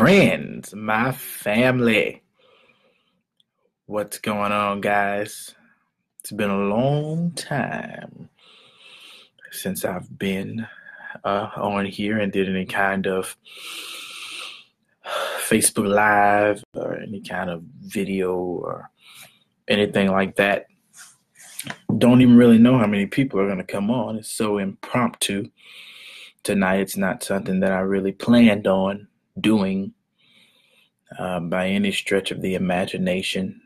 friends, my family. What's going on, guys? It's been a long time since I've been uh, on here and did any kind of Facebook Live or any kind of video or anything like that. Don't even really know how many people are going to come on. It's so impromptu tonight. It's not something that I really planned on doing uh, by any stretch of the imagination.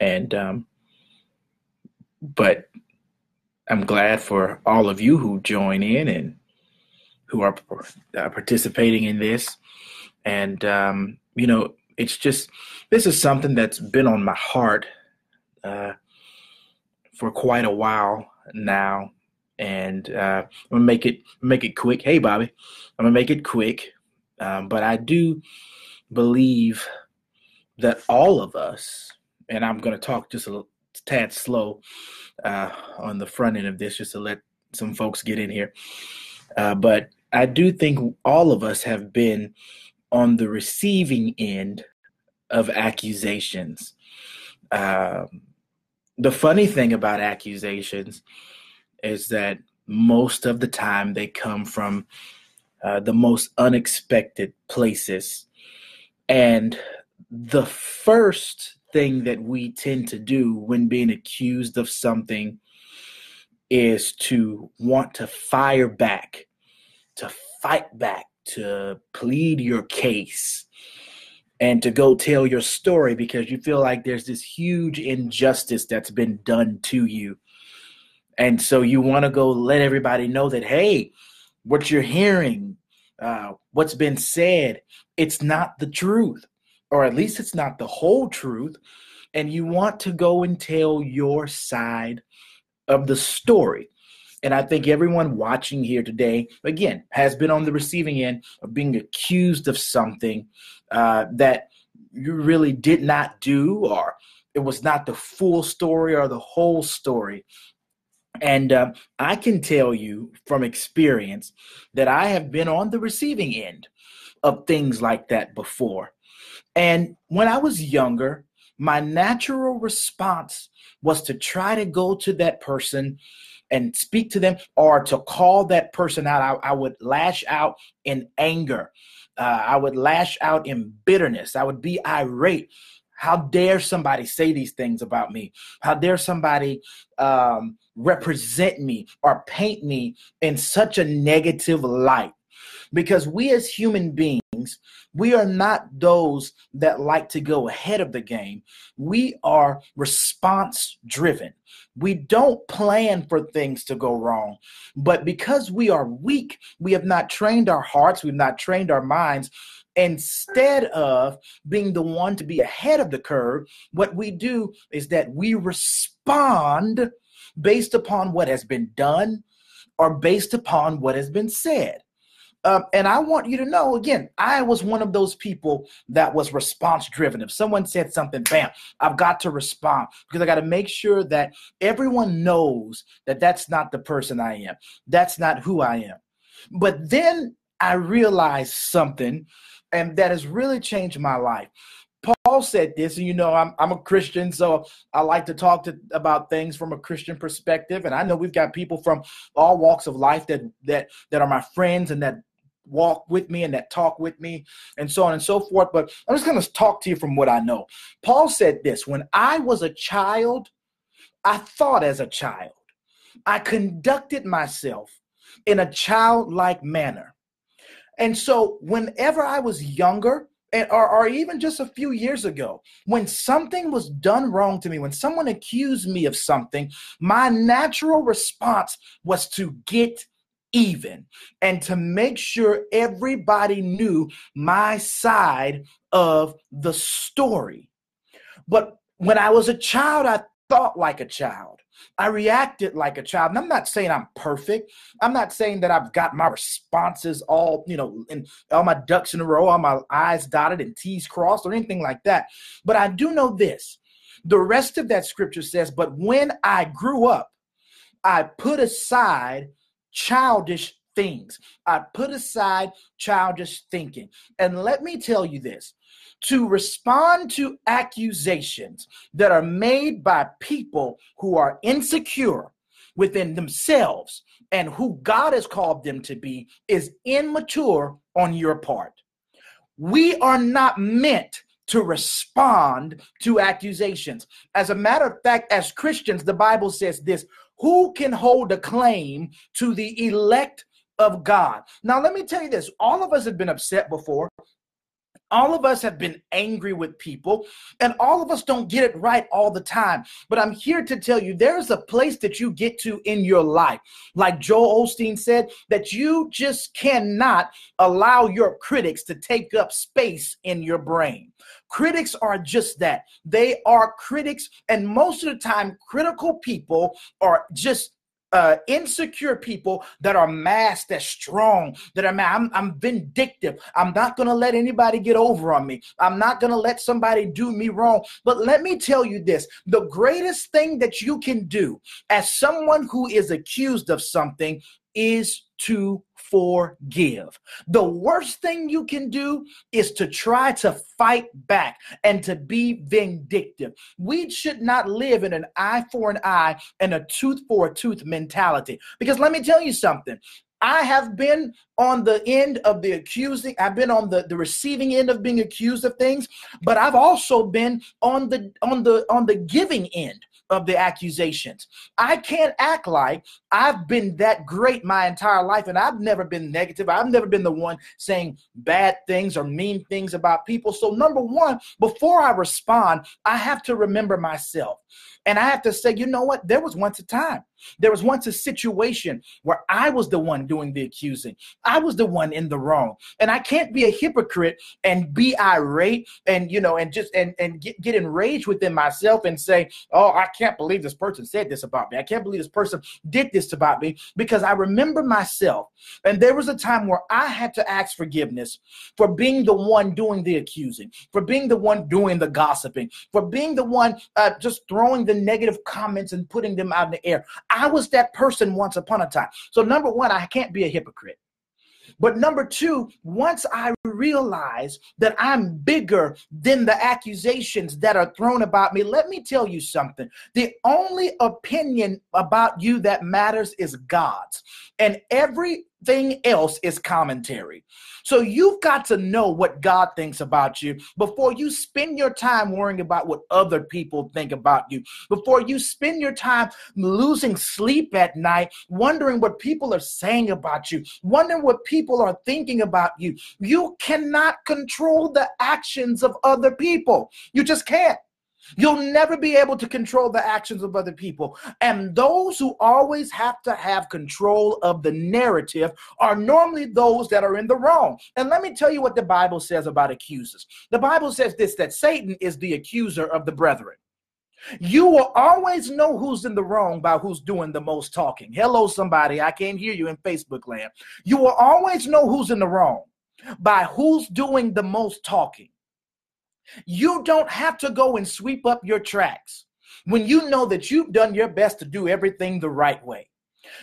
And, um, but I'm glad for all of you who join in and who are uh, participating in this. And, um, you know, it's just, this is something that's been on my heart uh, for quite a while now. And uh, I'm gonna make it make it quick. Hey, Bobby, I'm gonna make it quick. Um, but I do believe that all of us, and I'm going to talk just a tad slow uh, on the front end of this just to let some folks get in here. Uh, but I do think all of us have been on the receiving end of accusations. Um, the funny thing about accusations is that most of the time they come from uh, the most unexpected places. And the first thing that we tend to do when being accused of something is to want to fire back, to fight back, to plead your case, and to go tell your story because you feel like there's this huge injustice that's been done to you. And so you want to go let everybody know that, hey, what you're hearing, uh, what's been said, it's not the truth, or at least it's not the whole truth. And you want to go and tell your side of the story. And I think everyone watching here today, again, has been on the receiving end of being accused of something uh, that you really did not do, or it was not the full story or the whole story. And uh, I can tell you from experience that I have been on the receiving end of things like that before. And when I was younger, my natural response was to try to go to that person and speak to them or to call that person out. I, I would lash out in anger. Uh, I would lash out in bitterness. I would be irate. How dare somebody say these things about me? How dare somebody um, represent me or paint me in such a negative light. Because we as human beings, we are not those that like to go ahead of the game. We are response driven. We don't plan for things to go wrong. But because we are weak, we have not trained our hearts, we've not trained our minds. Instead of being the one to be ahead of the curve, what we do is that we respond based upon what has been done or based upon what has been said. Um, and I want you to know again, I was one of those people that was response driven. If someone said something, bam, I've got to respond because I got to make sure that everyone knows that that's not the person I am. That's not who I am. But then I realized something, and that has really changed my life. Paul said this, and you know, I'm, I'm a Christian, so I like to talk to, about things from a Christian perspective. And I know we've got people from all walks of life that that that are my friends and that walk with me and that talk with me and so on and so forth. But I'm just going to talk to you from what I know. Paul said this when I was a child, I thought as a child, I conducted myself in a childlike manner. And so whenever I was younger, or, or even just a few years ago, when something was done wrong to me, when someone accused me of something, my natural response was to get even and to make sure everybody knew my side of the story. But when I was a child, I thought like a child. I reacted like a child. And I'm not saying I'm perfect. I'm not saying that I've got my responses all, you know, and all my ducks in a row, all my I's dotted and T's crossed or anything like that. But I do know this. The rest of that scripture says, But when I grew up, I put aside childish things. I put aside childish thinking. And let me tell you this to respond to accusations that are made by people who are insecure within themselves and who God has called them to be is immature on your part. We are not meant to respond to accusations. As a matter of fact, as Christians, the Bible says this who can hold a claim to the elect of God? Now, let me tell you this all of us have been upset before. All of us have been angry with people, and all of us don't get it right all the time. But I'm here to tell you there's a place that you get to in your life, like Joel Osteen said, that you just cannot allow your critics to take up space in your brain. Critics are just that. They are critics, and most of the time, critical people are just uh, insecure people that are masked as strong, that are I'm, I'm vindictive. I'm not going to let anybody get over on me. I'm not going to let somebody do me wrong. But let me tell you this the greatest thing that you can do as someone who is accused of something is to forgive. The worst thing you can do is to try to fight back and to be vindictive. We should not live in an eye for an eye and a tooth for a tooth mentality. Because let me tell you something. I have been on the end of the accusing, I've been on the, the receiving end of being accused of things, but I've also been on the on the on the giving end of the accusations. I can't act like I've been that great my entire life and I've never been negative. I've never been the one saying bad things or mean things about people. So, number one, before I respond, I have to remember myself. And I have to say, you know what? There was once a time there was once a situation where I was the one doing the accusing. I was the one in the wrong. And I can't be a hypocrite and be irate and you know and just and and get, get enraged within myself and say, "Oh, I can't believe this person said this about me. I can't believe this person did this about me" because I remember myself. And there was a time where I had to ask forgiveness for being the one doing the accusing, for being the one doing the gossiping, for being the one uh, just throwing the negative comments and putting them out in the air. I was that person once upon a time. So, number one, I can't be a hypocrite. But number two, once I realize that I'm bigger than the accusations that are thrown about me, let me tell you something. The only opinion about you that matters is God's. And every Thing else is commentary. So you've got to know what God thinks about you before you spend your time worrying about what other people think about you. Before you spend your time losing sleep at night, wondering what people are saying about you, wondering what people are thinking about you. You cannot control the actions of other people. You just can't. You'll never be able to control the actions of other people. And those who always have to have control of the narrative are normally those that are in the wrong. And let me tell you what the Bible says about accusers. The Bible says this that Satan is the accuser of the brethren. You will always know who's in the wrong by who's doing the most talking. Hello, somebody. I can't hear you in Facebook land. You will always know who's in the wrong by who's doing the most talking. You don't have to go and sweep up your tracks when you know that you've done your best to do everything the right way.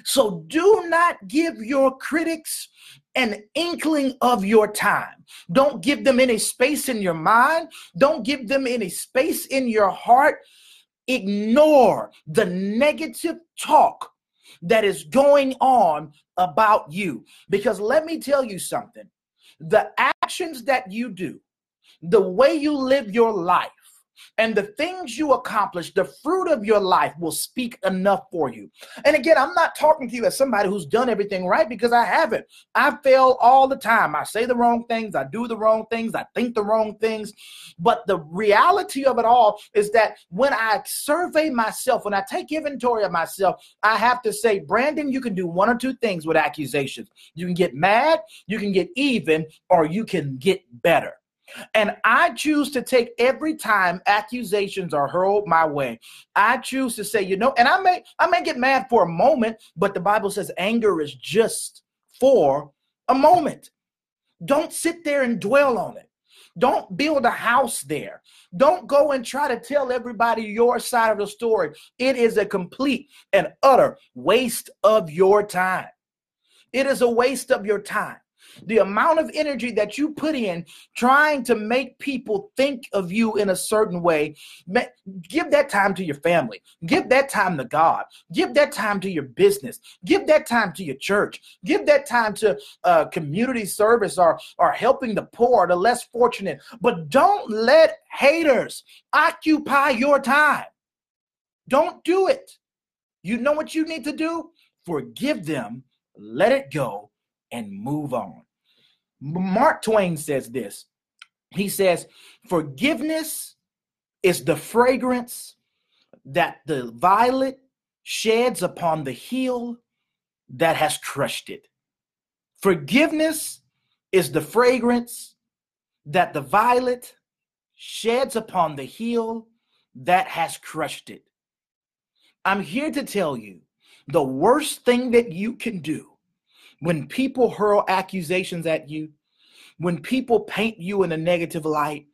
So do not give your critics an inkling of your time. Don't give them any space in your mind. Don't give them any space in your heart. Ignore the negative talk that is going on about you. Because let me tell you something the actions that you do the way you live your life and the things you accomplish, the fruit of your life will speak enough for you. And again, I'm not talking to you as somebody who's done everything right because I haven't. I fail all the time. I say the wrong things, I do the wrong things, I think the wrong things. But the reality of it all is that when I survey myself, when I take inventory of myself, I have to say, Brandon, you can do one or two things with accusations. You can get mad, you can get even, or you can get better. And I choose to take every time accusations are hurled my way. I choose to say, you know, and I may I may get mad for a moment, but the Bible says anger is just for a moment. Don't sit there and dwell on it. Don't build a house there. Don't go and try to tell everybody your side of the story. It is a complete and utter waste of your time. It is a waste of your time the amount of energy that you put in trying to make people think of you in a certain way, give that time to your family. Give that time to God. Give that time to your business. Give that time to your church. Give that time to uh, community service or, or helping the poor, the less fortunate. But don't let haters occupy your time. Don't do it. You know what you need to do? Forgive them, let it go, and move on. Mark Twain says this. He says, Forgiveness is the fragrance that the violet sheds upon the heel that has crushed it. Forgiveness is the fragrance that the violet sheds upon the heel that has crushed it. I'm here to tell you the worst thing that you can do when people hurl accusations at you, when people paint you in a negative light,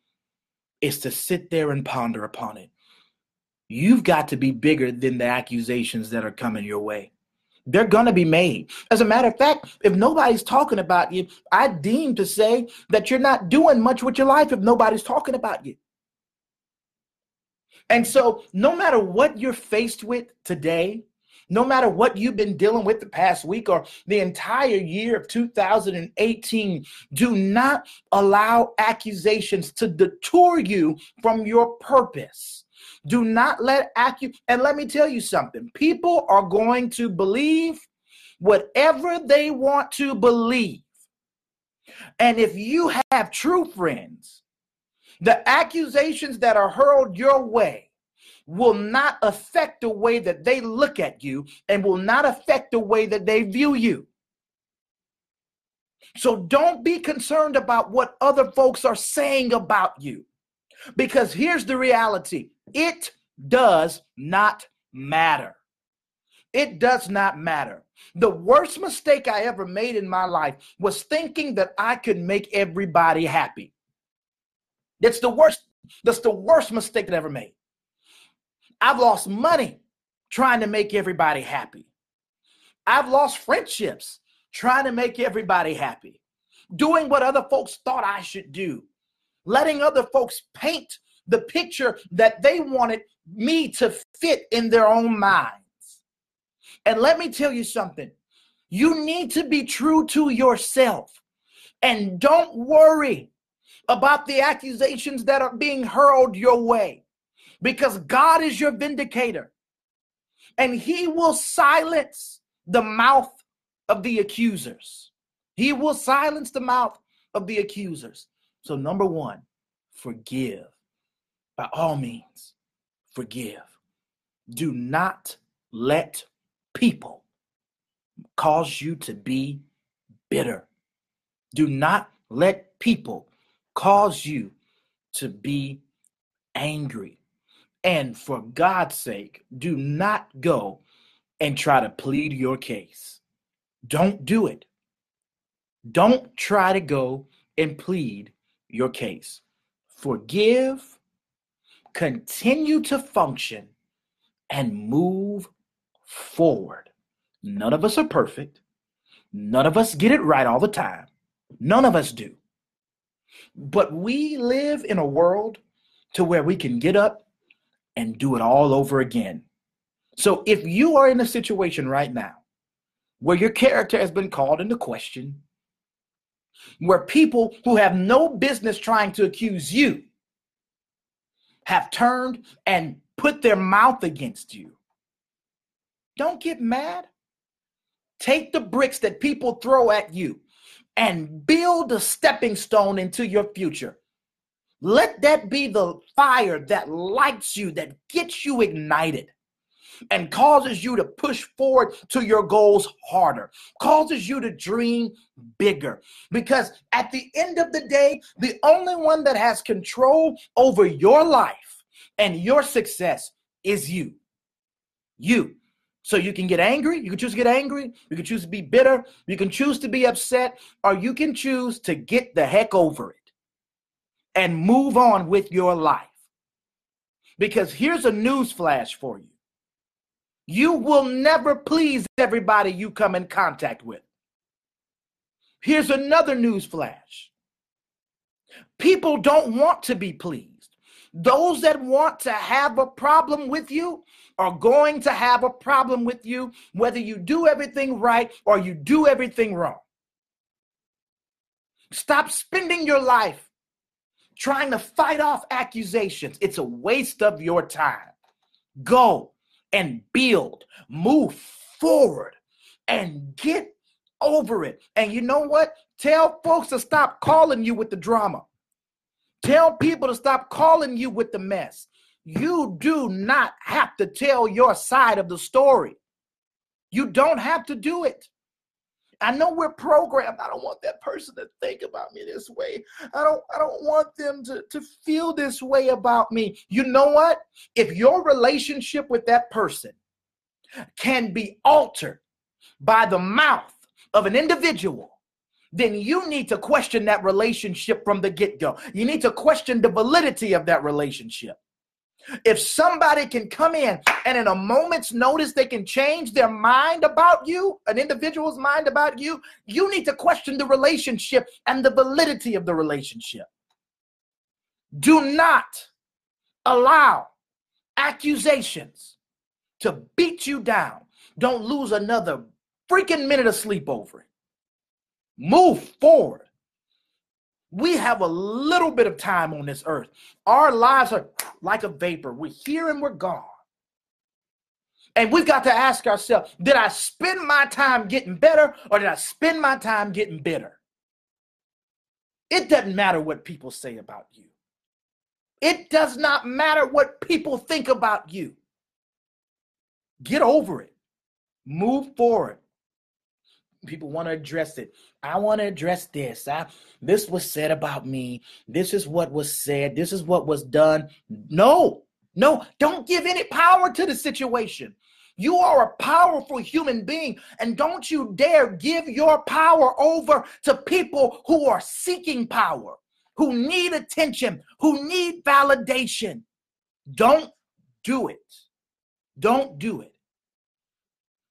is to sit there and ponder upon it. You've got to be bigger than the accusations that are coming your way. They're going to be made. As a matter of fact, if nobody's talking about you, I deem to say that you're not doing much with your life if nobody's talking about you. And so, no matter what you're faced with today, no matter what you've been dealing with the past week or the entire year of 2018, do not allow accusations to detour you from your purpose. Do not let accu and let me tell you something. People are going to believe whatever they want to believe. And if you have true friends, the accusations that are hurled your way will not affect the way that they look at you and will not affect the way that they view you. So don't be concerned about what other folks are saying about you. Because here's the reality it does not matter. It does not matter. The worst mistake I ever made in my life was thinking that I could make everybody happy. That's the worst. That's the worst mistake I ever made. I've lost money trying to make everybody happy. I've lost friendships trying to make everybody happy. Doing what other folks thought I should do. Letting other folks paint the picture that they wanted me to fit in their own minds. And let me tell you something you need to be true to yourself and don't worry about the accusations that are being hurled your way because God is your vindicator and he will silence the mouth of the accusers. He will silence the mouth of the accusers. So, number one, forgive. By all means, forgive. Do not let people cause you to be bitter. Do not let people cause you to be angry. And for God's sake, do not go and try to plead your case. Don't do it. Don't try to go and plead your case. Forgive, continue to function, and move forward. None of us are perfect. None of us get it right all the time. None of us do. But we live in a world to where we can get up and do it all over again. So if you are in a situation right now where your character has been called into question, where people who have no business trying to accuse you have turned and put their mouth against you, don't get mad. Take the bricks that people throw at you and build a stepping stone into your future. Let that be the fire that lights you, that gets you ignited and causes you to push forward to your goals harder, causes you to dream bigger. Because at the end of the day, the only one that has control over your life and your success is you. You. So you can get angry, you can choose to get angry, you can choose to be bitter, you can choose to be upset, or you can choose to get the heck over it and move on with your life. Because here's a news flash for you you will never please everybody you come in contact with. Here's another news flash people don't want to be pleased. Those that want to have a problem with you are going to have a problem with you, whether you do everything right or you do everything wrong. Stop spending your life trying to fight off accusations. It's a waste of your time. Go and build, move forward, and get over it. And you know what? Tell folks to stop calling you with the drama. Tell people to stop calling you with the mess. You do not have to tell your side of the story. You don't have to do it. I know we're programmed. I don't want that person to think about me this way. I don't I don't want them to, to feel this way about me. You know what? If your relationship with that person can be altered by the mouth of an individual, then you need to question that relationship from the get-go. You need to question the validity of that relationship. If somebody can come in and in a moment's notice they can change their mind about you, an individual's mind about you, you need to question the relationship and the validity of the relationship. Do not allow accusations to beat you down. Don't lose another freaking minute of sleep over it. Move forward. We have a little bit of time on this earth. Our lives are like a vapor. We're here and we're gone. And we've got to ask ourselves did I spend my time getting better or did I spend my time getting bitter? It doesn't matter what people say about you. It does not matter what people think about you. Get over it. Move forward people want to address it. I want to address this. I, this was said about me. This is what was said. This is what was done. No, no, don't give any power to the situation. You are a powerful human being, and don't you dare give your power over to people who are seeking power, who need attention, who need validation. Don't do it. Don't do it.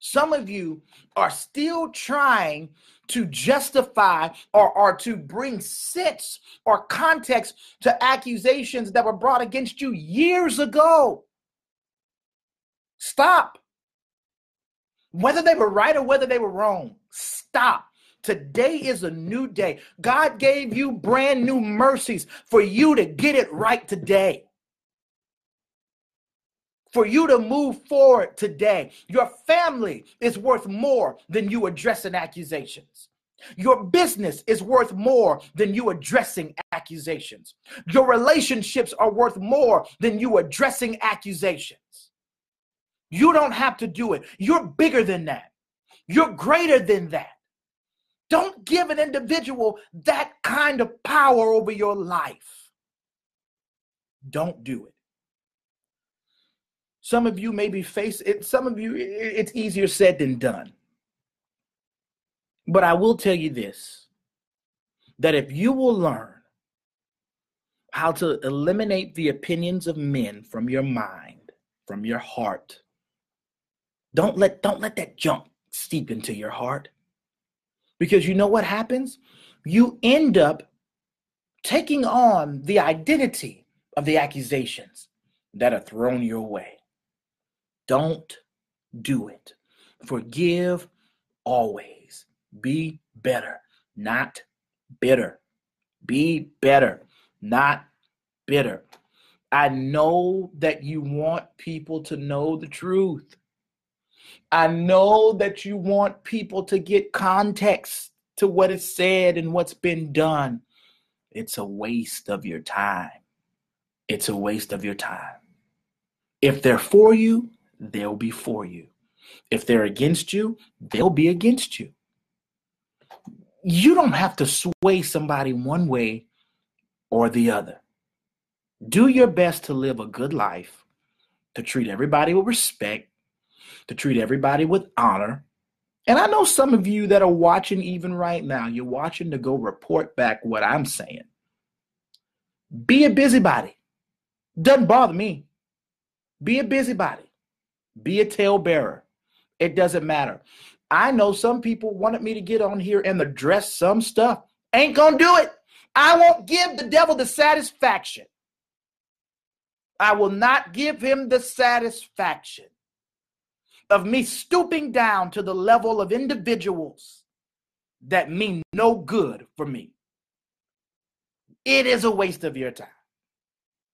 Some of you are still trying to justify or, or to bring sense or context to accusations that were brought against you years ago. Stop. Whether they were right or whether they were wrong, stop. Today is a new day. God gave you brand new mercies for you to get it right today for you to move forward today. Your family is worth more than you addressing accusations. Your business is worth more than you addressing accusations. Your relationships are worth more than you addressing accusations. You don't have to do it. You're bigger than that. You're greater than that. Don't give an individual that kind of power over your life. Don't do it. Some of you maybe face it, some of you, it's easier said than done. But I will tell you this that if you will learn how to eliminate the opinions of men from your mind, from your heart, don't let don't let that junk seep into your heart. Because you know what happens? You end up taking on the identity of the accusations that are thrown your way. Don't do it. Forgive always. Be better, not bitter. Be better, not bitter. I know that you want people to know the truth. I know that you want people to get context to what is said and what's been done. It's a waste of your time. It's a waste of your time. If they're for you, they'll be for you. If they're against you, they'll be against you. You don't have to sway somebody one way or the other. Do your best to live a good life, to treat everybody with respect, to treat everybody with honor. And I know some of you that are watching even right now, you're watching to go report back what I'm saying. Be a busybody. Doesn't bother me. Be a busybody. Be a talebearer. It doesn't matter. I know some people wanted me to get on here and address some stuff. Ain't gonna do it. I won't give the devil the satisfaction. I will not give him the satisfaction of me stooping down to the level of individuals that mean no good for me. It is a waste of your time.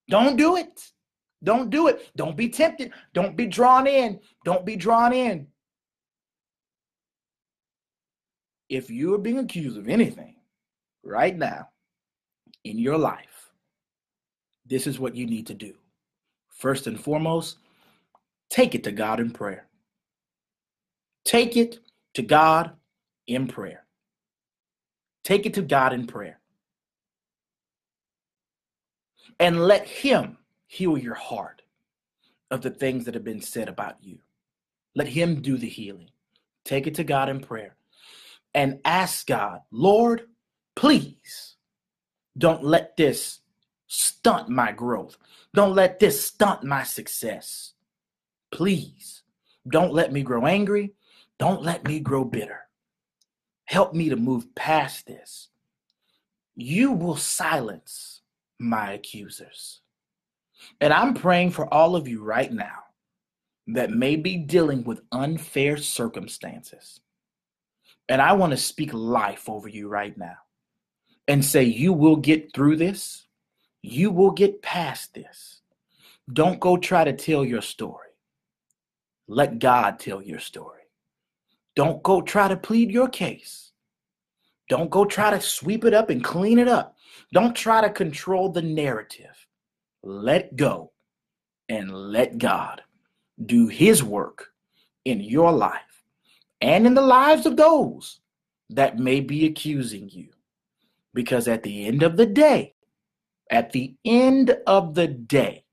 Don't do it. Don't do it. Don't be tempted. Don't be drawn in. Don't be drawn in. If you are being accused of anything right now in your life, this is what you need to do. First and foremost, take it to God in prayer. Take it to God in prayer. Take it to God in prayer. And let Him heal your heart of the things that have been said about you. Let Him do the healing. Take it to God in prayer and ask God, Lord, please don't let this stunt my growth. Don't let this stunt my success. Please don't let me grow angry. Don't let me grow bitter. Help me to move past this. You will silence my accusers. And I'm praying for all of you right now that may be dealing with unfair circumstances. And I want to speak life over you right now and say, You will get through this. You will get past this. Don't go try to tell your story. Let God tell your story. Don't go try to plead your case. Don't go try to sweep it up and clean it up. Don't try to control the narrative let go and let God do his work in your life and in the lives of those that may be accusing you. Because at the end of the day, at the end of the day,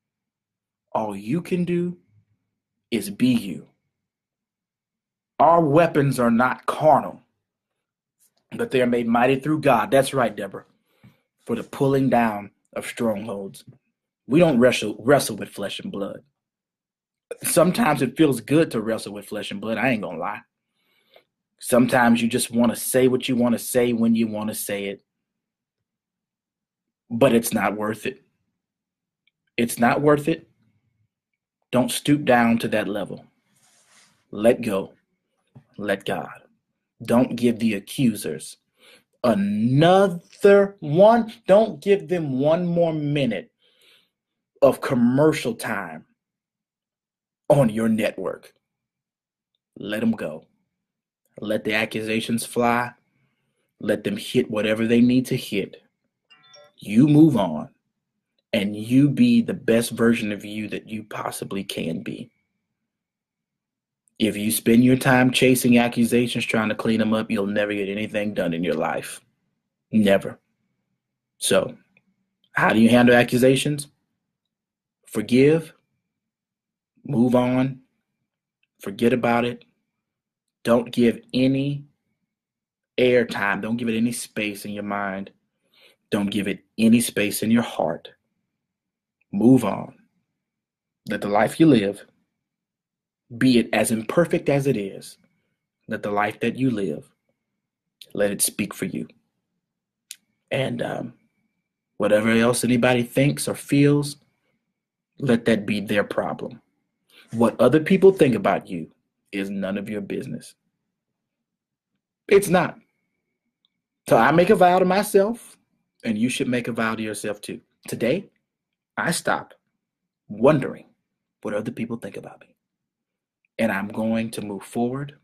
all you can do is be you. Our weapons are not carnal, but they are made mighty through God. That's right, Deborah, for the pulling down of strongholds. We don't wrestle wrestle with flesh and blood. Sometimes it feels good to wrestle with flesh and blood. I ain't gonna lie. Sometimes you just want to say what you want to say when you want to say it. But it's not worth it. It's not worth it. Don't stoop down to that level. Let go. Let God. Don't give the accusers another one. Don't give them one more minute of commercial time on your network. Let them go. Let the accusations fly. Let them hit whatever they need to hit. You move on and you be the best version of you that you possibly can be. If you spend your time chasing accusations, trying to clean them up, you'll never get anything done in your life. Never. So, how do you handle accusations? Forgive, move on, forget about it. Don't give any airtime, don't give it any space in your mind, don't give it any space in your heart. Move on. Let the life you live, be it as imperfect as it is, let the life that you live, let it speak for you. And um, whatever else anybody thinks or feels, let that be their problem. What other people think about you is none of your business. It's not. So I make a vow to myself, and you should make a vow to yourself too. Today, I stop wondering what other people think about me. And I'm going to move forward,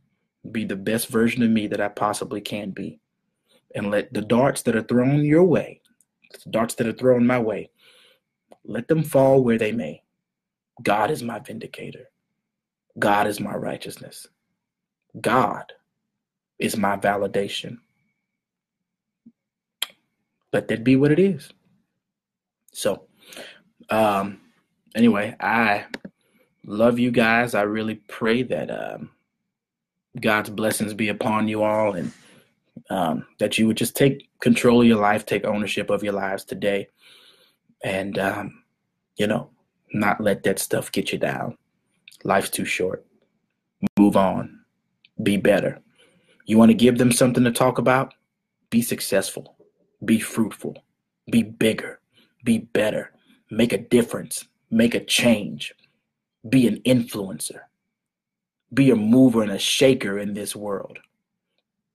be the best version of me that I possibly can be, and let the darts that are thrown your way, the darts that are thrown my way, let them fall where they may. God is my vindicator. God is my righteousness. God is my validation. Let that be what it is. So, um, anyway, I love you guys. I really pray that um, God's blessings be upon you all and um, that you would just take control of your life, take ownership of your lives today and um, you know, not let that stuff get you down. Life's too short. Move on. Be better. You want to give them something to talk about? Be successful, be fruitful, be bigger, be better, make a difference, make a change, be an influencer, be a mover and a shaker in this world.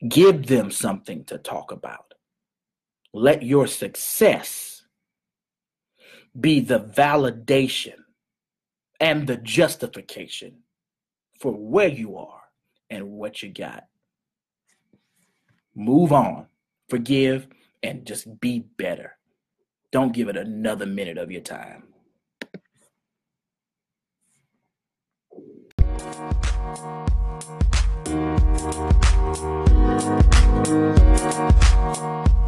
Give them something to talk about. Let your success be the validation and the justification for where you are and what you got. Move on, forgive, and just be better. Don't give it another minute of your time. Thank you.